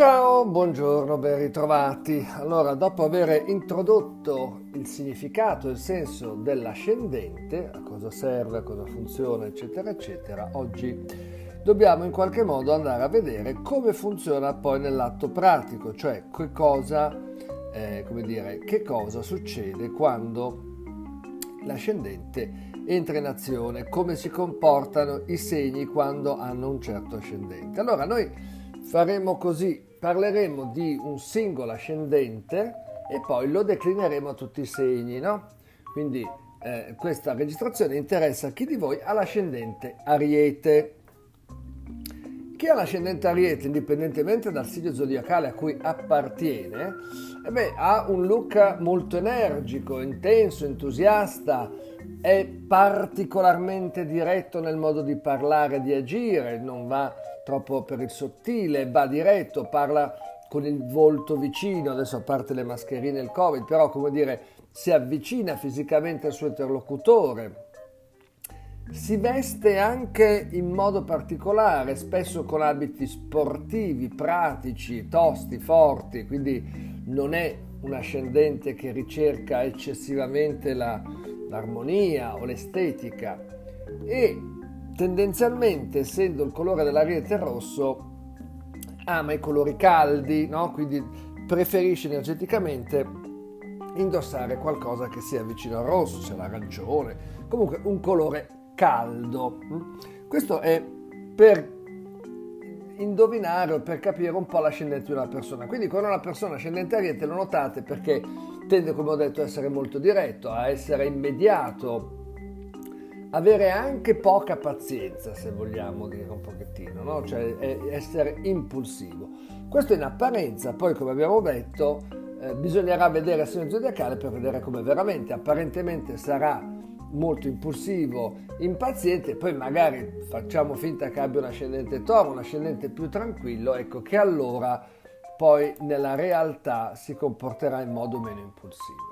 Ciao, buongiorno, ben ritrovati. Allora, dopo aver introdotto il significato e il senso dell'ascendente, a cosa serve, a cosa funziona, eccetera, eccetera, oggi dobbiamo in qualche modo andare a vedere come funziona poi nell'atto pratico, cioè che cosa, eh, come dire, che cosa succede quando l'ascendente entra in azione, come si comportano i segni quando hanno un certo ascendente. Allora noi faremo così, parleremo di un singolo ascendente e poi lo declineremo a tutti i segni, no? Quindi eh, questa registrazione interessa chi di voi ha l'ascendente Ariete. Chi ha l'ascendente Ariete, indipendentemente dal segno zodiacale a cui appartiene, eh beh, ha un look molto energico, intenso, entusiasta, è particolarmente diretto nel modo di parlare di agire, non va troppo per il sottile, va diretto, parla con il volto vicino, adesso a parte le mascherine e il covid, però come dire, si avvicina fisicamente al suo interlocutore, si veste anche in modo particolare, spesso con abiti sportivi, pratici, tosti, forti, quindi non è un ascendente che ricerca eccessivamente la, l'armonia o l'estetica e tendenzialmente, essendo il colore dell'ariete rosso, ama i colori caldi, no? quindi preferisce energeticamente indossare qualcosa che sia vicino al rosso, sia l'arancione, comunque un colore caldo. Questo è per indovinare o per capire un po' l'ascendente di una persona. Quindi quando una persona ascendente ariete lo notate perché tende, come ho detto, a essere molto diretto, a essere immediato, avere anche poca pazienza, se vogliamo dire un pochettino, no? cioè essere impulsivo. Questo in apparenza, poi come abbiamo detto, eh, bisognerà vedere il segno zodiacale per vedere come veramente, apparentemente sarà molto impulsivo, impaziente, poi magari facciamo finta che abbia un ascendente toro, un ascendente più tranquillo, ecco che allora poi nella realtà si comporterà in modo meno impulsivo.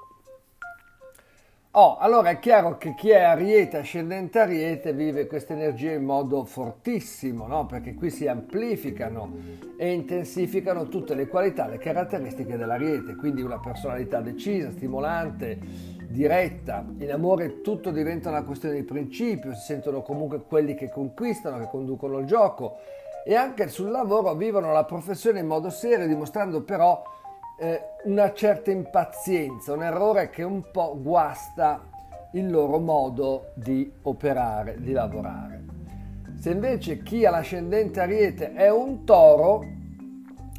Oh, allora è chiaro che chi è Ariete, ascendente Ariete, vive queste energie in modo fortissimo, no? perché qui si amplificano e intensificano tutte le qualità, le caratteristiche dell'Ariete, quindi una personalità decisa, stimolante, diretta. In amore tutto diventa una questione di principio, si sentono comunque quelli che conquistano, che conducono il gioco e anche sul lavoro vivono la professione in modo serio, dimostrando però eh, una certa impazienza, un errore che un po' guasta il loro modo di operare, di lavorare. Se invece chi ha l'ascendente ariete è un toro,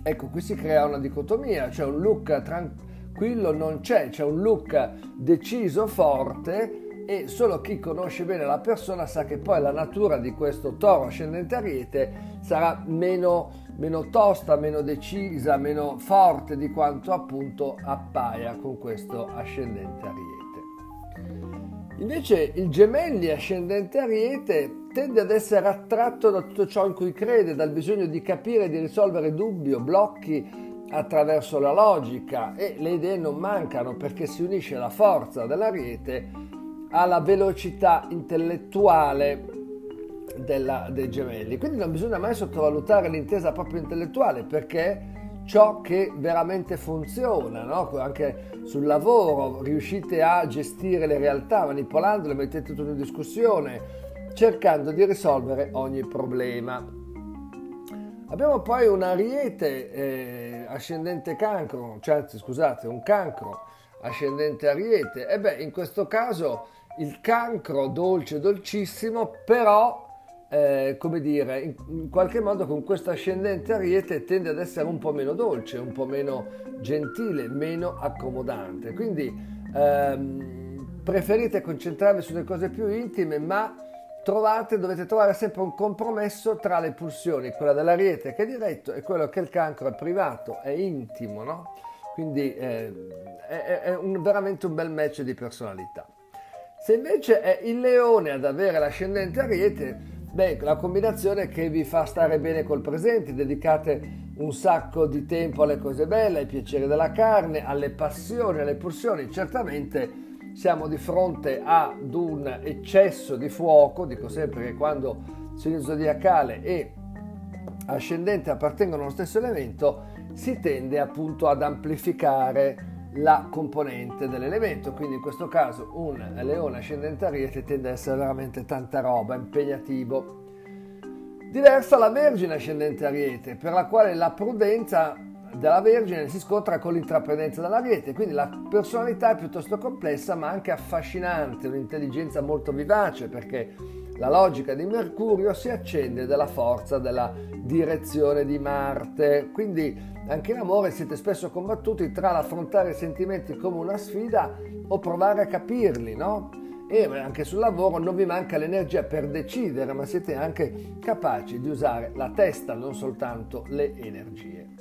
ecco qui si crea una dicotomia, cioè un look tranquillo non c'è, c'è un look deciso, forte e solo chi conosce bene la persona sa che poi la natura di questo toro ascendente ariete sarà meno meno tosta, meno decisa, meno forte di quanto appunto appaia con questo ascendente ariete. Invece il gemelli ascendente ariete tende ad essere attratto da tutto ciò in cui crede, dal bisogno di capire di risolvere dubbi o blocchi attraverso la logica e le idee non mancano perché si unisce la forza dell'ariete alla velocità intellettuale della, dei gemelli. Quindi non bisogna mai sottovalutare l'intesa proprio intellettuale perché ciò che veramente funziona, no? anche sul lavoro riuscite a gestire le realtà manipolandole, mettete tutto in discussione, cercando di risolvere ogni problema. Abbiamo poi un ariete eh, ascendente cancro, cioè scusate, un cancro ascendente ariete. E beh, in questo caso il cancro dolce, dolcissimo, però eh, come dire, in, in, qualche modo con questo ascendente ariete tende ad essere un po' meno dolce, un po' meno gentile, meno accomodante. Quindi ehm, preferite concentrarvi sulle cose più intime, ma trovate, dovete trovare sempre un compromesso tra le pulsioni, quella dell'ariete che è diretto e quello che il cancro è privato, è intimo, no? Quindi eh, è, è un, veramente un bel match di personalità. Se invece è il leone ad avere l'ascendente ariete, Beh, la combinazione che vi fa stare bene col presente, dedicate un sacco di tempo alle cose belle, ai piaceri della carne, alle passioni, alle pulsioni. Certamente siamo di fronte ad un eccesso di fuoco, dico sempre che quando segno zodiacale e ascendente appartengono allo stesso elemento, si tende appunto ad amplificare la componente dell'elemento, quindi in questo caso un leone ascendente ariete tende ad essere veramente tanta roba, impegnativo. Diversa la Vergine ascendente ariete, per la quale la prudenza della Vergine si scontra con l'intraprendenza dell'ariete, quindi la personalità è piuttosto complessa ma anche affascinante, un'intelligenza molto vivace perché la logica di Mercurio si accende dalla forza della direzione di Marte, quindi anche in amore siete spesso combattuti tra l'affrontare i sentimenti come una sfida o provare a capirli, no? E anche sul lavoro non vi manca l'energia per decidere, ma siete anche capaci di usare la testa, non soltanto le energie.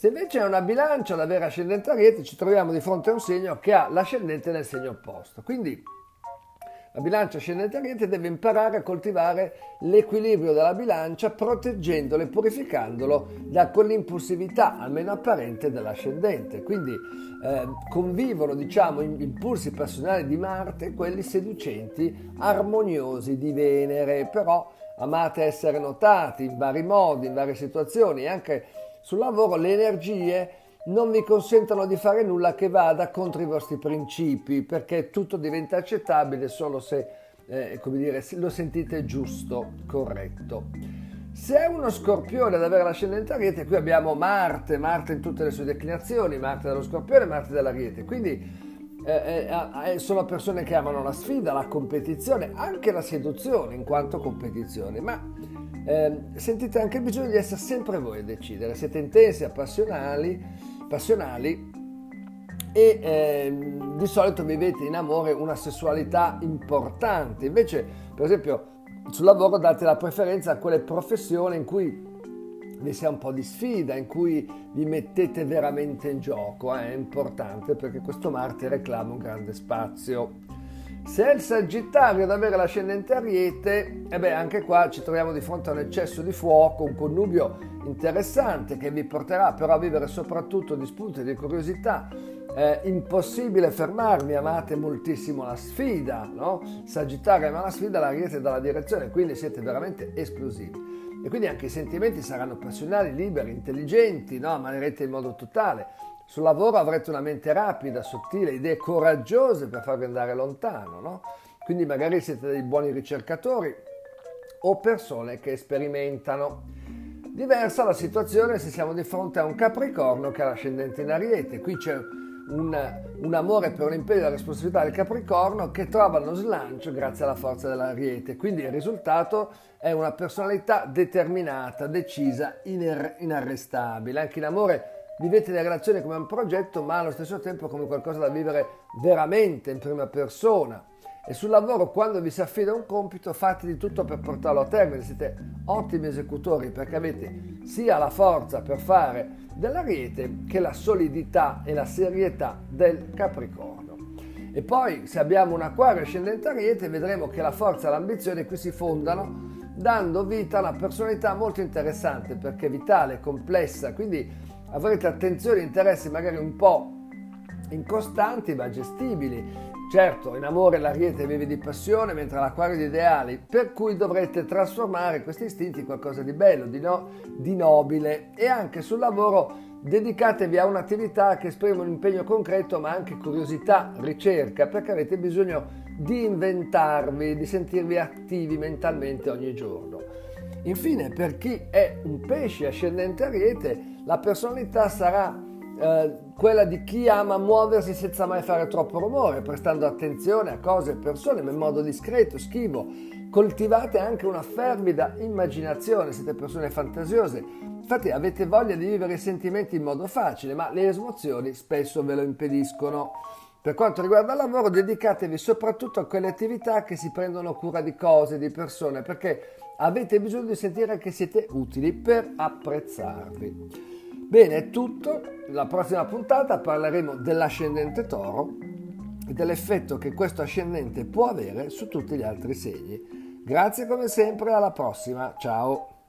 Se invece è una bilancia da avere ascendente ariete, ci troviamo di fronte a un segno che ha l'ascendente nel segno opposto. Quindi la bilancia ascendente ariete deve imparare a coltivare l'equilibrio della bilancia proteggendolo e purificandolo da quell'impulsività, almeno apparente, dell'ascendente. Quindi eh, convivono, diciamo, impulsi personali di Marte e quelli seducenti, armoniosi di Venere, però amate essere notati in vari modi, in varie situazioni anche sul lavoro le energie non vi consentono di fare nulla che vada contro i vostri principi, perché tutto diventa accettabile solo se eh, dire, lo sentite giusto, corretto. Se è uno scorpione ad avere l'ascendente ariete, qui abbiamo Marte, Marte in tutte le sue declinazioni, Marte dello scorpione, Marte dell'ariete, quindi eh, eh, sono persone che amano la sfida, la competizione, anche la seduzione in quanto competizione, ma eh, sentite anche il bisogno di essere sempre voi a decidere, siete intensi, appassionali, passionali e eh, di solito vivete in amore una sessualità importante. Invece, per esempio, sul lavoro date la preferenza a quelle professioni in cui vi sia un po' di sfida, in cui vi mettete veramente in gioco. Eh? È importante perché questo Marte reclama un grande spazio. Se è il Sagittario ad avere l'ascendente Ariete, e beh, anche qua ci troviamo di fronte a un eccesso di fuoco, un connubio interessante che vi porterà però a vivere soprattutto di spunti di curiosità. È impossibile fermarvi, amate moltissimo la sfida, no? Sagittario ama la sfida, l'Ariete dalla direzione, quindi siete veramente esplosivi. E quindi anche i sentimenti saranno passionali, liberi, intelligenti, no? Amerete in modo totale sul lavoro avrete una mente rapida, sottile, idee coraggiose per farvi andare lontano, no? Quindi magari siete dei buoni ricercatori o persone che sperimentano. Diversa la situazione se siamo di fronte a un Capricorno che ha l'ascendente in Ariete. Qui c'è un, un amore per l'impegno e la responsabilità del Capricorno che trova lo slancio grazie alla forza dell'Ariete. Quindi il risultato è una personalità determinata, decisa, iner- inarrestabile. Anche in amore vivete le relazioni come un progetto, ma allo stesso tempo come qualcosa da vivere veramente in prima persona. E sul lavoro, quando vi si affida un compito, fate di tutto per portarlo a termine. Siete ottimi esecutori perché avete sia la forza per fare dell'ariete che la solidità e la serietà del capricorno. E poi, se abbiamo un acquario ascendente ariete, vedremo che la forza e l'ambizione qui si fondano, dando vita a una personalità molto interessante perché vitale, complessa, quindi avrete attenzione e interessi magari un po' incostanti ma gestibili. Certo, in amore l'ariete vive di passione, mentre l'acquario di ideali, per cui dovrete trasformare questi istinti in qualcosa di bello, di, no, di nobile e anche sul lavoro dedicatevi a un'attività che esprime un impegno concreto ma anche curiosità, ricerca, perché avete bisogno di inventarvi, di sentirvi attivi mentalmente ogni giorno. Infine, per chi è un pesce ascendente ariete, la personalità sarà eh, quella di chi ama muoversi senza mai fare troppo rumore, prestando attenzione a cose e persone, ma in modo discreto, schivo. Coltivate anche una fervida immaginazione, siete persone fantasiose. Infatti avete voglia di vivere i sentimenti in modo facile, ma le emozioni spesso ve lo impediscono. Per quanto riguarda il lavoro, dedicatevi soprattutto a quelle attività che si prendono cura di cose, di persone, perché avete bisogno di sentire che siete utili per apprezzarvi. Bene, è tutto. La prossima puntata parleremo dell'ascendente toro e dell'effetto che questo ascendente può avere su tutti gli altri segni. Grazie come sempre, alla prossima, ciao!